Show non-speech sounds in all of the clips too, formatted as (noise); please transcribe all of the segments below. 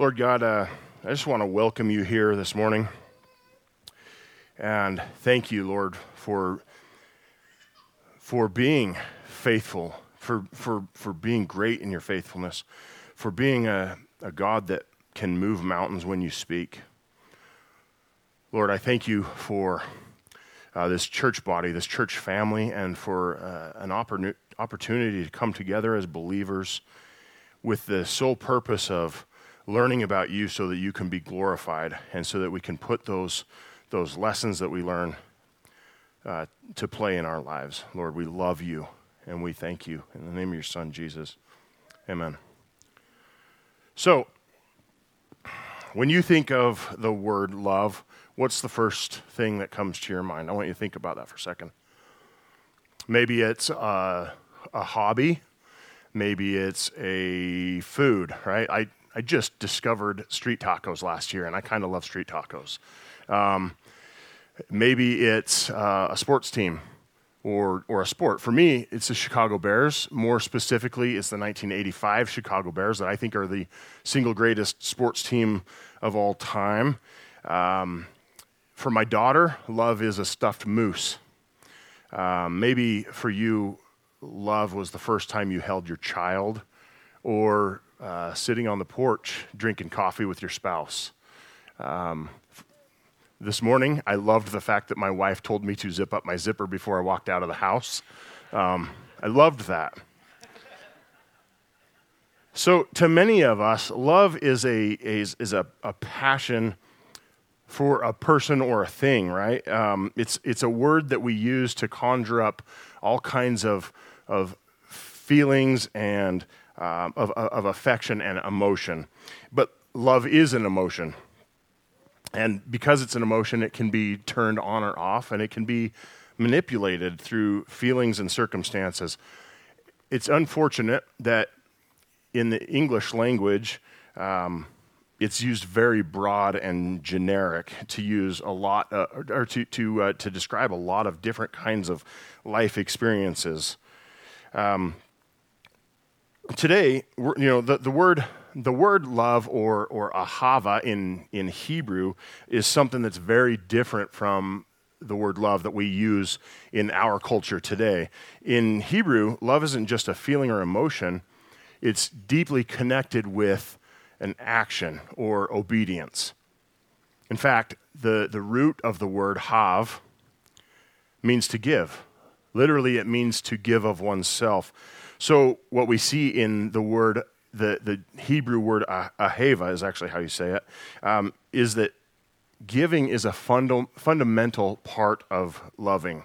Lord God, uh, I just want to welcome you here this morning. And thank you, Lord, for, for being faithful, for, for, for being great in your faithfulness, for being a, a God that can move mountains when you speak. Lord, I thank you for uh, this church body, this church family, and for uh, an oppor- opportunity to come together as believers with the sole purpose of learning about you so that you can be glorified and so that we can put those, those lessons that we learn uh, to play in our lives. Lord, we love you and we thank you. In the name of your Son, Jesus. Amen. So, when you think of the word love, what's the first thing that comes to your mind? I want you to think about that for a second. Maybe it's uh, a hobby. Maybe it's a food, right? I, I just discovered street tacos last year, and I kind of love street tacos. Um, maybe it's uh, a sports team or, or a sport. For me, it's the Chicago Bears. More specifically, it's the 1985 Chicago Bears that I think are the single greatest sports team of all time. Um, for my daughter, love is a stuffed moose. Um, maybe for you, love was the first time you held your child, or uh, sitting on the porch drinking coffee with your spouse. Um, this morning, I loved the fact that my wife told me to zip up my zipper before I walked out of the house. Um, I loved that. So, to many of us, love is a, is, is a, a passion for a person or a thing, right? Um, it's, it's a word that we use to conjure up all kinds of, of feelings and um, of, of affection and emotion. But love is an emotion. And because it's an emotion, it can be turned on or off, and it can be manipulated through feelings and circumstances. It's unfortunate that in the English language, um, it's used very broad and generic to use a lot, uh, or to to uh, to describe a lot of different kinds of life experiences. Um, today, you know, the, the word the word love or or ahava in in Hebrew is something that's very different from the word love that we use in our culture today. In Hebrew, love isn't just a feeling or emotion; it's deeply connected with an action or obedience. In fact, the, the root of the word hav means to give. Literally, it means to give of oneself. So, what we see in the word, the, the Hebrew word ahava is actually how you say it, um, is that giving is a funda- fundamental part of loving.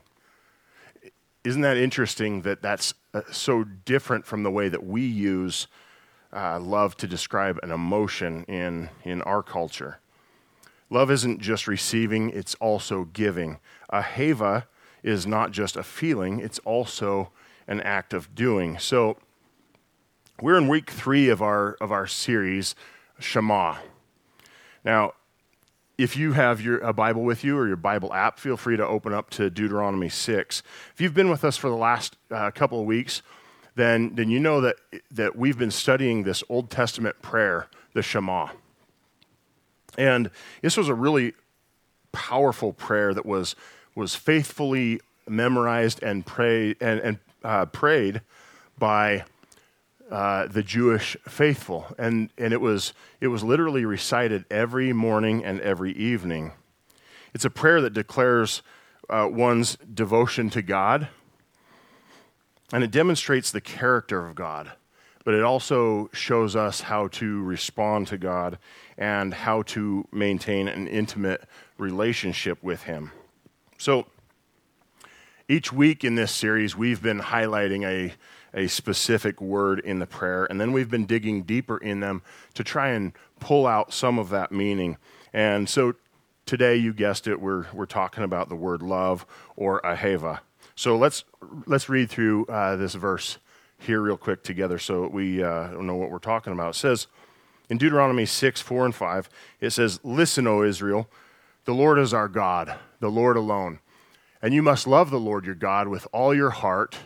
Isn't that interesting that that's uh, so different from the way that we use uh, love to describe an emotion in, in our culture. Love isn't just receiving, it's also giving. Ahava is not just a feeling, it's also an act of doing. So we're in week three of our, of our series, Shema. Now, if you have your, a Bible with you or your Bible app, feel free to open up to Deuteronomy 6. If you've been with us for the last uh, couple of weeks, then, then you know that, that we've been studying this Old Testament prayer, the Shema. And this was a really powerful prayer that was, was faithfully memorized and, pray, and, and uh, prayed by uh, the Jewish faithful. And, and it, was, it was literally recited every morning and every evening. It's a prayer that declares uh, one's devotion to God and it demonstrates the character of God, but it also shows us how to respond to God and how to maintain an intimate relationship with Him. So, each week in this series, we've been highlighting a, a specific word in the prayer, and then we've been digging deeper in them to try and pull out some of that meaning. And so today, you guessed it, we're, we're talking about the word love or ahava. So let's, let's read through uh, this verse here real quick together so we uh, know what we're talking about. It says in Deuteronomy 6, 4, and 5, it says, Listen, O Israel, the Lord is our God, the Lord alone. And you must love the Lord your God with all your heart,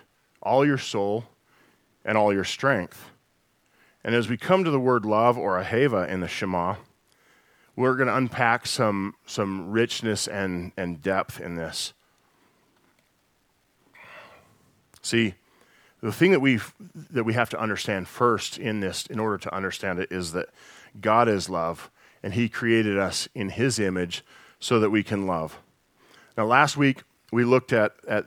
all your soul, and all your strength. And as we come to the word love or ahava in the Shema, we're going to unpack some, some richness and, and depth in this. See, the thing that we that we have to understand first in this, in order to understand it, is that God is love, and He created us in His image so that we can love. Now, last week we looked at at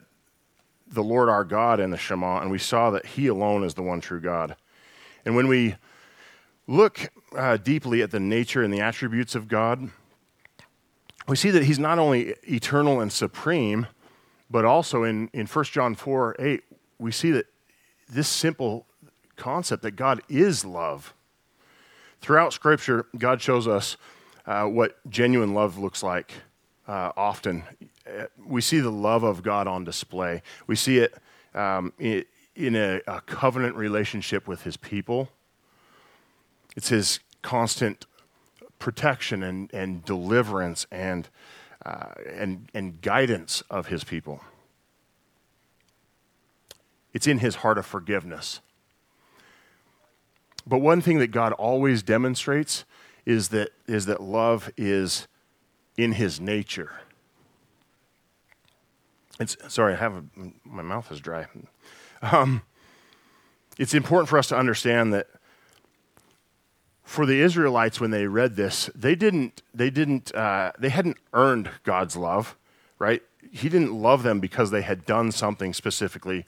the Lord our God in the Shema, and we saw that He alone is the one true God. And when we look uh, deeply at the nature and the attributes of God, we see that He's not only eternal and supreme, but also in, in 1 John 4 8, we see that this simple concept that God is love. Throughout Scripture, God shows us uh, what genuine love looks like uh, often. We see the love of God on display. We see it um, in, a, a covenant relationship with his people. It's his constant protection and, and deliverance and, uh, and, and guidance of his people. It's in his heart of forgiveness. But one thing that God always demonstrates is that, is that love is in his nature. It's, sorry, I have a, my mouth is dry. Um, it's important for us to understand that for the Israelites, when they read this, they didn't, they didn't, uh, they hadn't earned God's love, right? He didn't love them because they had done something specifically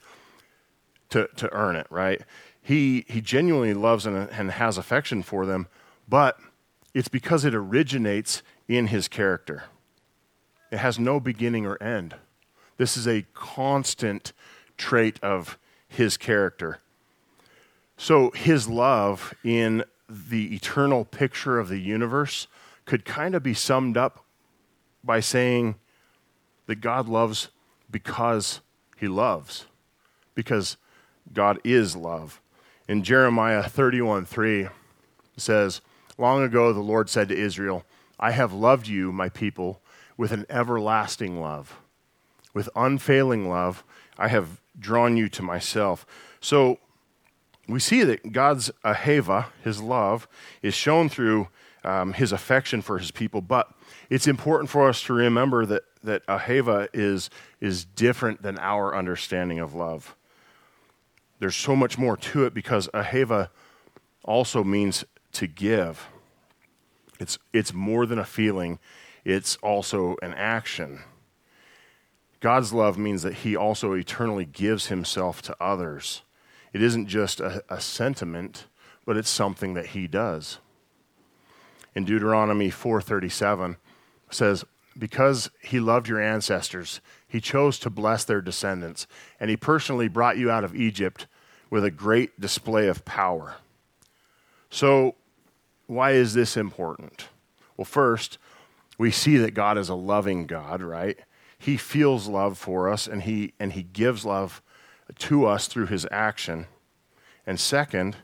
to, to earn it, right? He, he genuinely loves and, and has affection for them, but it's because it originates in his character. It has no beginning or end. This is a constant trait of his character. So, his love in the eternal picture of the universe could kind of be summed up by saying that God loves because he loves, because God is love. In Jeremiah 31 3, says, Long ago the Lord said to Israel, I have loved you, my people, with an everlasting love. With unfailing love, I have drawn you to myself. So we see that God's ahava, his love, is shown through um, his affection for his people, but it's important for us to remember that, that ahava is, is different than our understanding of love. There's so much more to it because ahava also means to give. It's, it's more than a feeling, it's also an action. God's love means that he also eternally gives himself to others. It isn't just a, a sentiment, but it's something that he does. In Deuteronomy 4:37 says, "Because he loved your ancestors, he chose to bless their descendants, and he personally brought you out of Egypt with a great display of power. So, why is this important? Well, first, we see that God is a loving God, right? He feels love for us and he, and he gives love to us through his action. And second,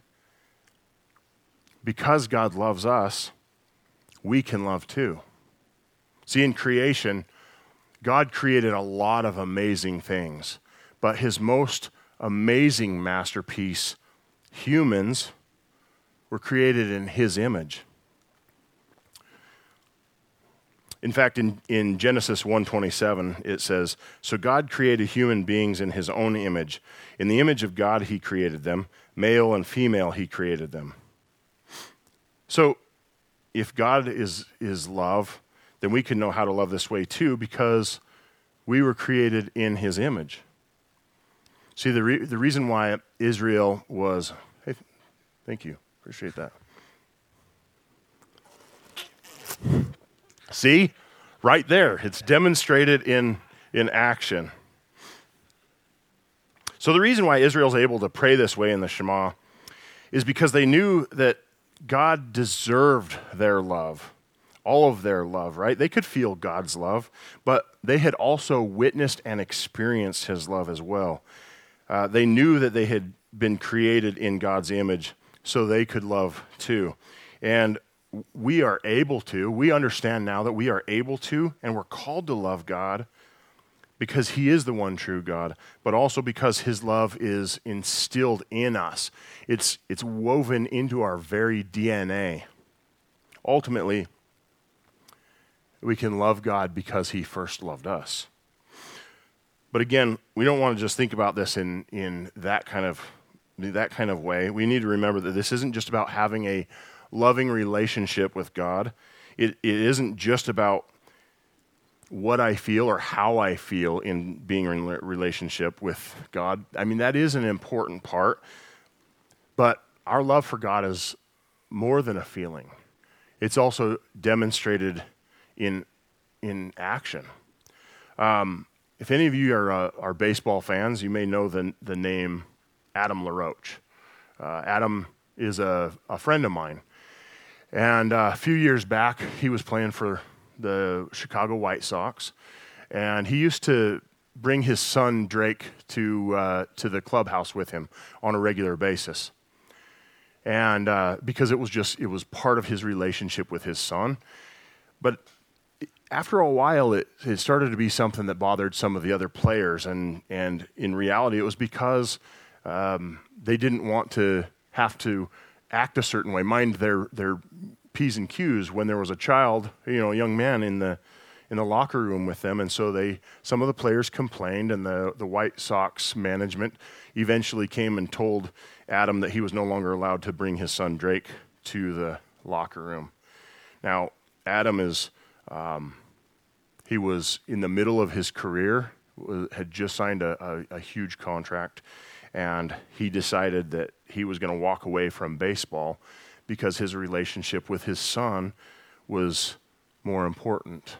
because God loves us, we can love too. See, in creation, God created a lot of amazing things, but his most amazing masterpiece, humans, were created in his image. In fact, in, in Genesis 1:27, it says, "So God created human beings in his own image. In the image of God he created them, male and female he created them." So, if God is is love, then we can know how to love this way too because we were created in his image. See, the, re- the reason why Israel was, hey, thank you, appreciate that. See, right there, it's demonstrated in, in action. So, the reason why Israel's able to pray this way in the Shema is because they knew that God deserved their love, all of their love, right? They could feel God's love, but they had also witnessed and experienced his love as well. Uh, they knew that they had been created in God's image so they could love too. And we are able to, we understand now that we are able to, and we're called to love God because he is the one true God, but also because his love is instilled in us. It's, it's woven into our very DNA. Ultimately, we can love God because he first loved us. But again, we don't want to just think about this in, in that kind of that kind of way. We need to remember that this isn't just about having a loving relationship with God. It, it isn't just about what I feel or how I feel in being in relationship with God. I mean, that is an important part, but our love for God is more than a feeling. It's also demonstrated in in action. Um, if any of you are uh, are baseball fans, you may know the the name Adam LaRoche. Uh, Adam is a, a friend of mine, and uh, a few years back, he was playing for the Chicago White Sox, and he used to bring his son Drake to uh, to the clubhouse with him on a regular basis, and uh, because it was just it was part of his relationship with his son, but after a while it, it started to be something that bothered some of the other players. And and in reality it was because um, they didn't want to have to act a certain way mind their their P's and Q's when there was a child, you know, a young man in the in the locker room with them, and so they some of the players complained, and the the White Sox management eventually came and told Adam that he was no longer allowed to bring his son Drake to the locker room. Now, Adam is um, he was in the middle of his career, had just signed a, a, a huge contract, and he decided that he was going to walk away from baseball because his relationship with his son was more important.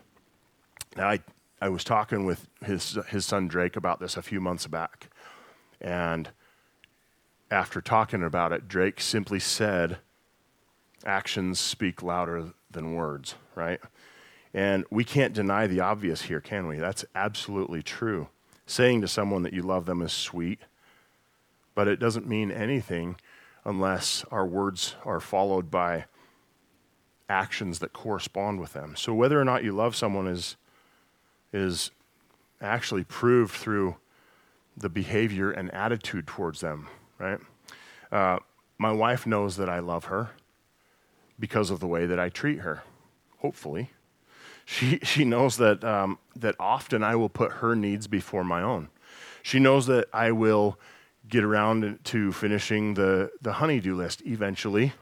Now, I, I was talking with his, his son Drake about this a few months back. And after talking about it, Drake simply said, Actions speak louder than words, right? And we can't deny the obvious here, can we? That's absolutely true. Saying to someone that you love them is sweet, but it doesn't mean anything unless our words are followed by actions that correspond with them. So whether or not you love someone is is actually proved through the behavior and attitude towards them, right? Uh, my wife knows that I love her because of the way that I treat her. Hopefully, she (laughs) she knows that um, that often I will put her needs before my own. She knows that I will get around to finishing the, the honeydew list eventually.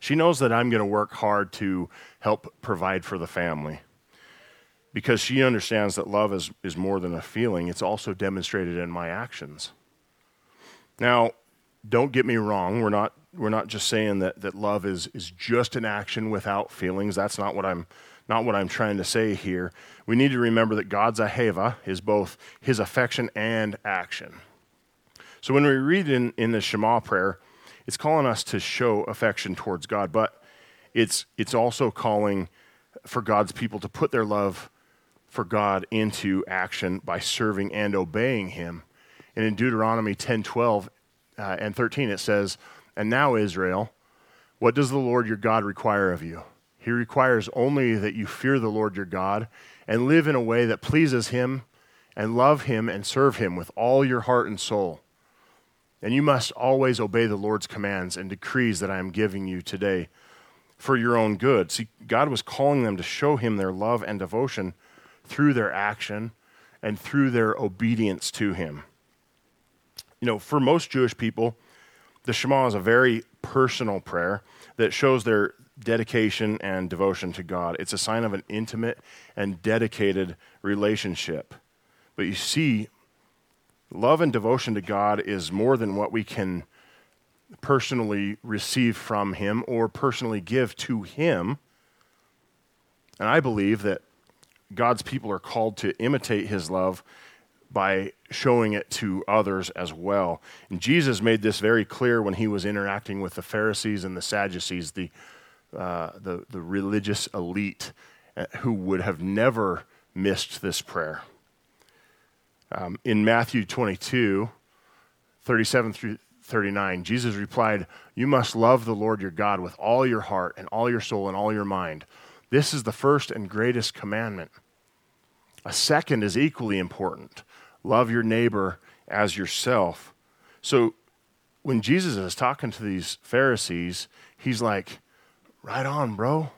She knows that I'm going to work hard to help provide for the family because she understands that love is, is more than a feeling, it's also demonstrated in my actions. Now, don't get me wrong, we're not, we're not just saying that, that love is, is just an action without feelings. That's not what I'm not what I'm trying to say here. We need to remember that God's ahava is both his affection and action. So when we read in, in the Shema prayer, it's calling us to show affection towards God, but it's, it's also calling for God's people to put their love for God into action by serving and obeying him. And in Deuteronomy 10 12 uh, and 13, it says, And now, Israel, what does the Lord your God require of you? He requires only that you fear the Lord your God and live in a way that pleases him and love him and serve him with all your heart and soul. And you must always obey the Lord's commands and decrees that I am giving you today for your own good. See, God was calling them to show him their love and devotion through their action and through their obedience to him. You know, for most Jewish people, the Shema is a very personal prayer that shows their dedication and devotion to God. It's a sign of an intimate and dedicated relationship. But you see, love and devotion to God is more than what we can personally receive from Him or personally give to Him. And I believe that God's people are called to imitate His love by showing it to others as well. And Jesus made this very clear when he was interacting with the Pharisees and the Sadducees, the uh, the, the religious elite uh, who would have never missed this prayer. Um, in Matthew 22, 37 through 39, Jesus replied, You must love the Lord your God with all your heart and all your soul and all your mind. This is the first and greatest commandment. A second is equally important love your neighbor as yourself. So when Jesus is talking to these Pharisees, he's like, right on, bro.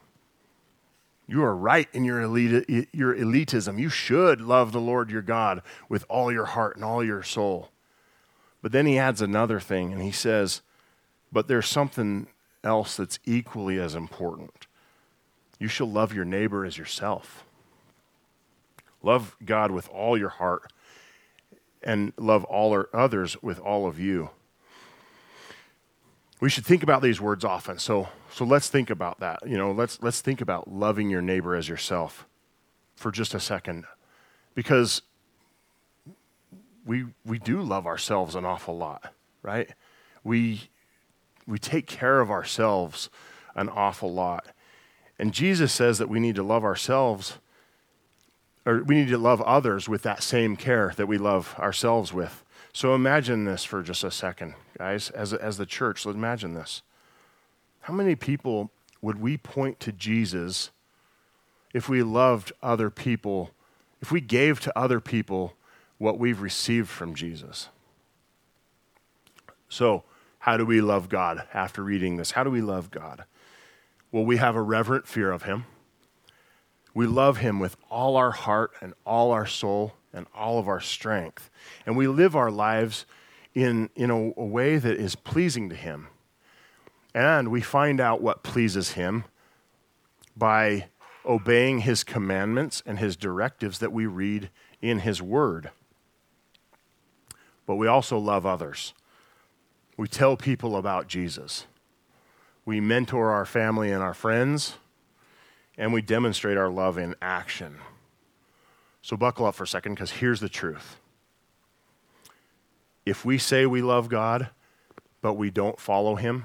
You are right in your, your elitism. You should love the Lord your God with all your heart and all your soul. But then he adds another thing, and he says, But there's something else that's equally as important. You shall love your neighbor as yourself. Love God with all your heart and love all others with all of you. We should think about these words often. So, so let's think about that. You know, let's, let's think about loving your neighbor as yourself for just a second. Because we, we do love ourselves an awful lot, right? We, we take care of ourselves an awful lot. And Jesus says that we need to love ourselves, or we need to love others with that same care that we love ourselves with. So imagine this for just a second, guys, as, as the church. Let's imagine this. How many people would we point to Jesus if we loved other people, if we gave to other people what we've received from Jesus? So, how do we love God after reading this? How do we love God? Well, we have a reverent fear of Him. We love Him with all our heart and all our soul and all of our strength. And we live our lives in, in a, a way that is pleasing to Him. And we find out what pleases Him by obeying His commandments and His directives that we read in His Word. But we also love others. We tell people about Jesus. We mentor our family and our friends, and we demonstrate our love in action. So, buckle up for a second because here's the truth. If we say we love God, but we don't follow Him,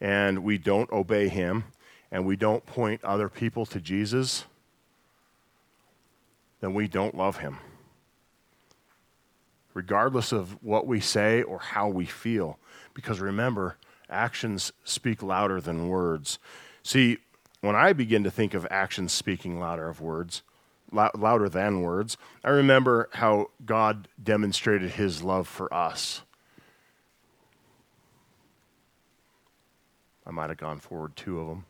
and we don't obey Him, and we don't point other people to Jesus, then we don't love Him regardless of what we say or how we feel. Because remember, actions speak louder than words. See, when I begin to think of actions speaking louder of words, louder than words, I remember how God demonstrated his love for us. I might have gone forward two of them.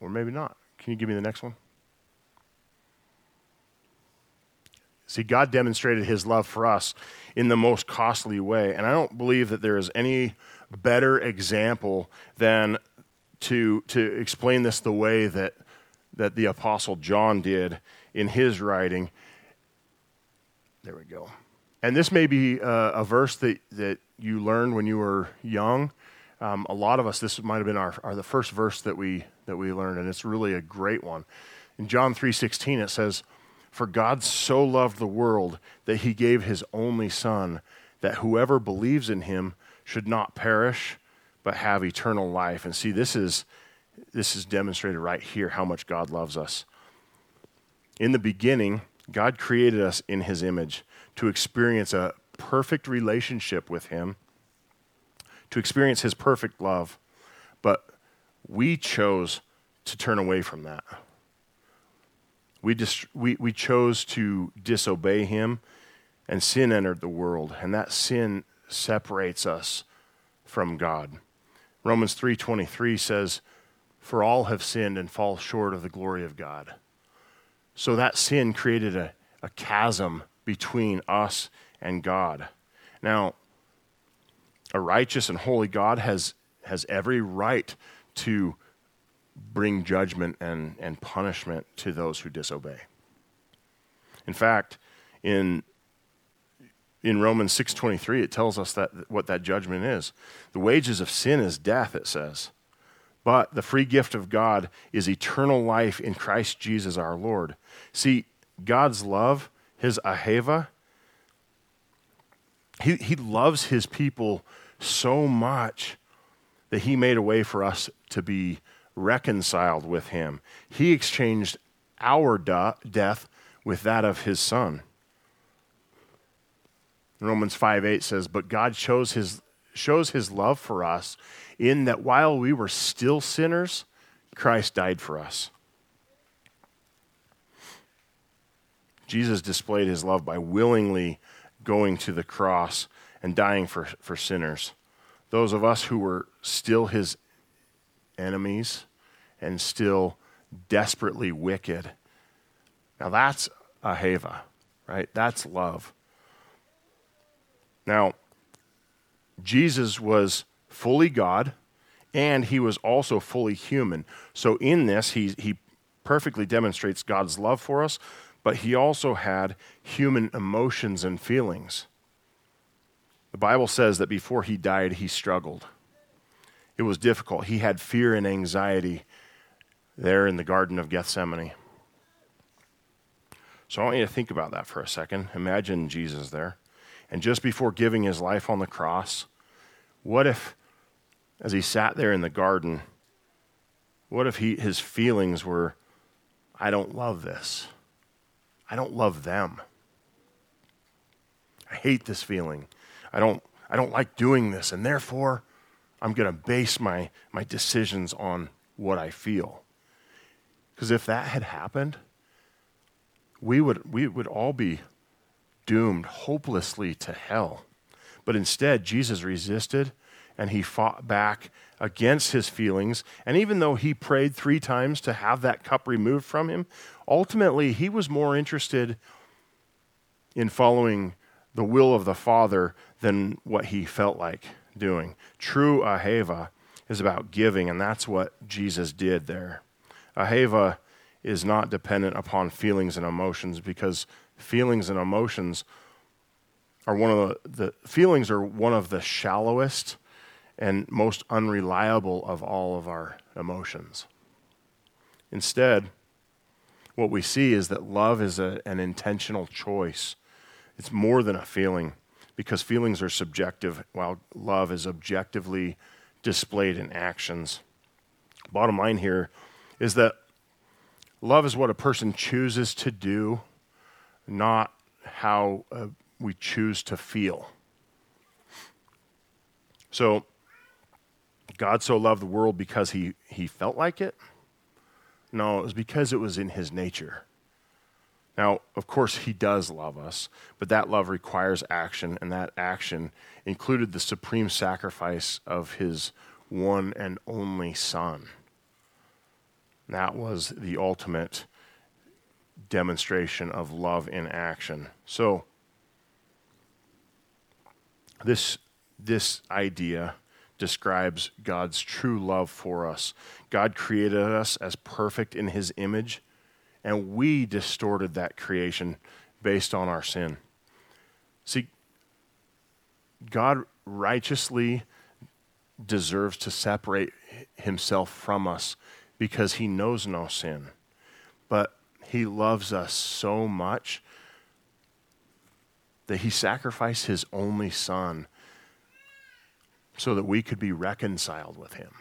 Or maybe not. Can you give me the next one? See, God demonstrated his love for us in the most costly way. And I don't believe that there is any better example than to, to explain this the way that, that the Apostle John did in his writing. There we go. And this may be a, a verse that, that you learned when you were young. Um, a lot of us, this might have been our, our, the first verse that we, that we learned, and it's really a great one. In John 3.16, it says, for God so loved the world that he gave his only Son, that whoever believes in him should not perish, but have eternal life. And see, this is, this is demonstrated right here how much God loves us. In the beginning, God created us in his image to experience a perfect relationship with him, to experience his perfect love. But we chose to turn away from that. We, dis- we, we chose to disobey him, and sin entered the world, and that sin separates us from God. Romans 3:23 says, "For all have sinned and fall short of the glory of God." So that sin created a, a chasm between us and God. Now, a righteous and holy God has, has every right to bring judgment and, and punishment to those who disobey. In fact, in in Romans 6:23 it tells us that what that judgment is. The wages of sin is death it says. But the free gift of God is eternal life in Christ Jesus our Lord. See, God's love, his ahava, he, he loves his people so much that he made a way for us to be reconciled with him. He exchanged our de- death with that of his son. Romans 5 8 says, But God chose his, shows his love for us in that while we were still sinners, Christ died for us. Jesus displayed his love by willingly going to the cross and dying for, for sinners. Those of us who were still his enemies and still desperately wicked. Now that's ahava, right? That's love. Now, Jesus was fully God and he was also fully human. So in this, he, he perfectly demonstrates God's love for us, but he also had human emotions and feelings. The Bible says that before he died, he struggled. It was difficult. He had fear and anxiety there in the Garden of Gethsemane. So I want you to think about that for a second. Imagine Jesus there. And just before giving his life on the cross, what if, as he sat there in the garden, what if he, his feelings were, I don't love this. I don't love them. I hate this feeling. I don't, I don't like doing this, and therefore I'm going to base my, my decisions on what I feel. Because if that had happened, we would, we would all be doomed hopelessly to hell. But instead, Jesus resisted and he fought back against his feelings. And even though he prayed three times to have that cup removed from him, ultimately he was more interested in following the will of the Father than what he felt like doing. True ahava is about giving, and that's what Jesus did there. Ahava is not dependent upon feelings and emotions because feelings and emotions are one of the, the feelings are one of the shallowest and most unreliable of all of our emotions. Instead, what we see is that love is a, an intentional choice. It's more than a feeling because feelings are subjective while love is objectively displayed in actions. Bottom line here is that love is what a person chooses to do, not how uh, we choose to feel. So, God so loved the world because he, he felt like it? No, it was because it was in his nature. Now, of course, he does love us, but that love requires action, and that action included the supreme sacrifice of his one and only Son. That was the ultimate demonstration of love in action. So, this, this idea describes God's true love for us. God created us as perfect in his image, and we distorted that creation based on our sin. See, God righteously deserves to separate himself from us because he knows no sin. But he loves us so much that he sacrificed his only son so that we could be reconciled with him.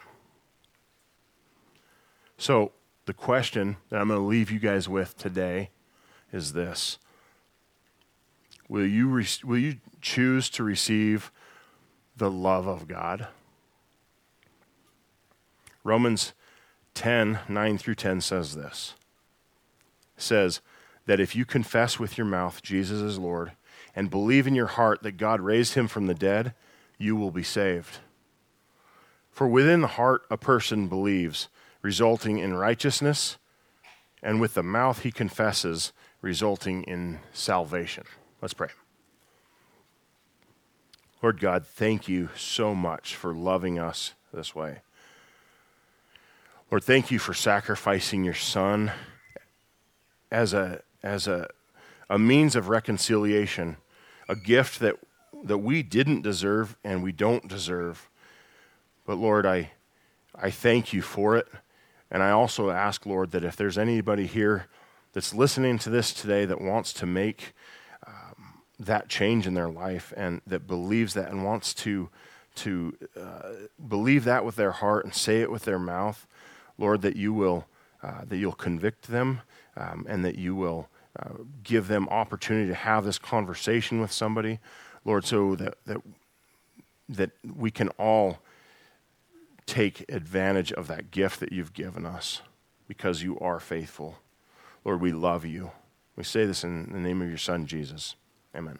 So, the question that I'm going to leave you guys with today is this Will you, re- will you choose to receive the love of God? Romans 10 9 through 10 says this says that if you confess with your mouth Jesus is Lord and believe in your heart that God raised him from the dead, you will be saved. For within the heart a person believes, resulting in righteousness, and with the mouth he confesses, resulting in salvation. Let's pray. Lord God, thank you so much for loving us this way. Lord, thank you for sacrificing your son as a, as a, a means of reconciliation, a gift that, that we didn't deserve and we don't deserve. But Lord, I, I thank you for it. And I also ask, Lord, that if there's anybody here that's listening to this today that wants to make um, that change in their life and that believes that and wants to, to uh, believe that with their heart and say it with their mouth, Lord, that you will, uh, that you'll convict them um, and that you will give them opportunity to have this conversation with somebody, Lord, so that, that, that we can all take advantage of that gift that you've given us because you are faithful. Lord, we love you. We say this in the name of your Son, Jesus. Amen.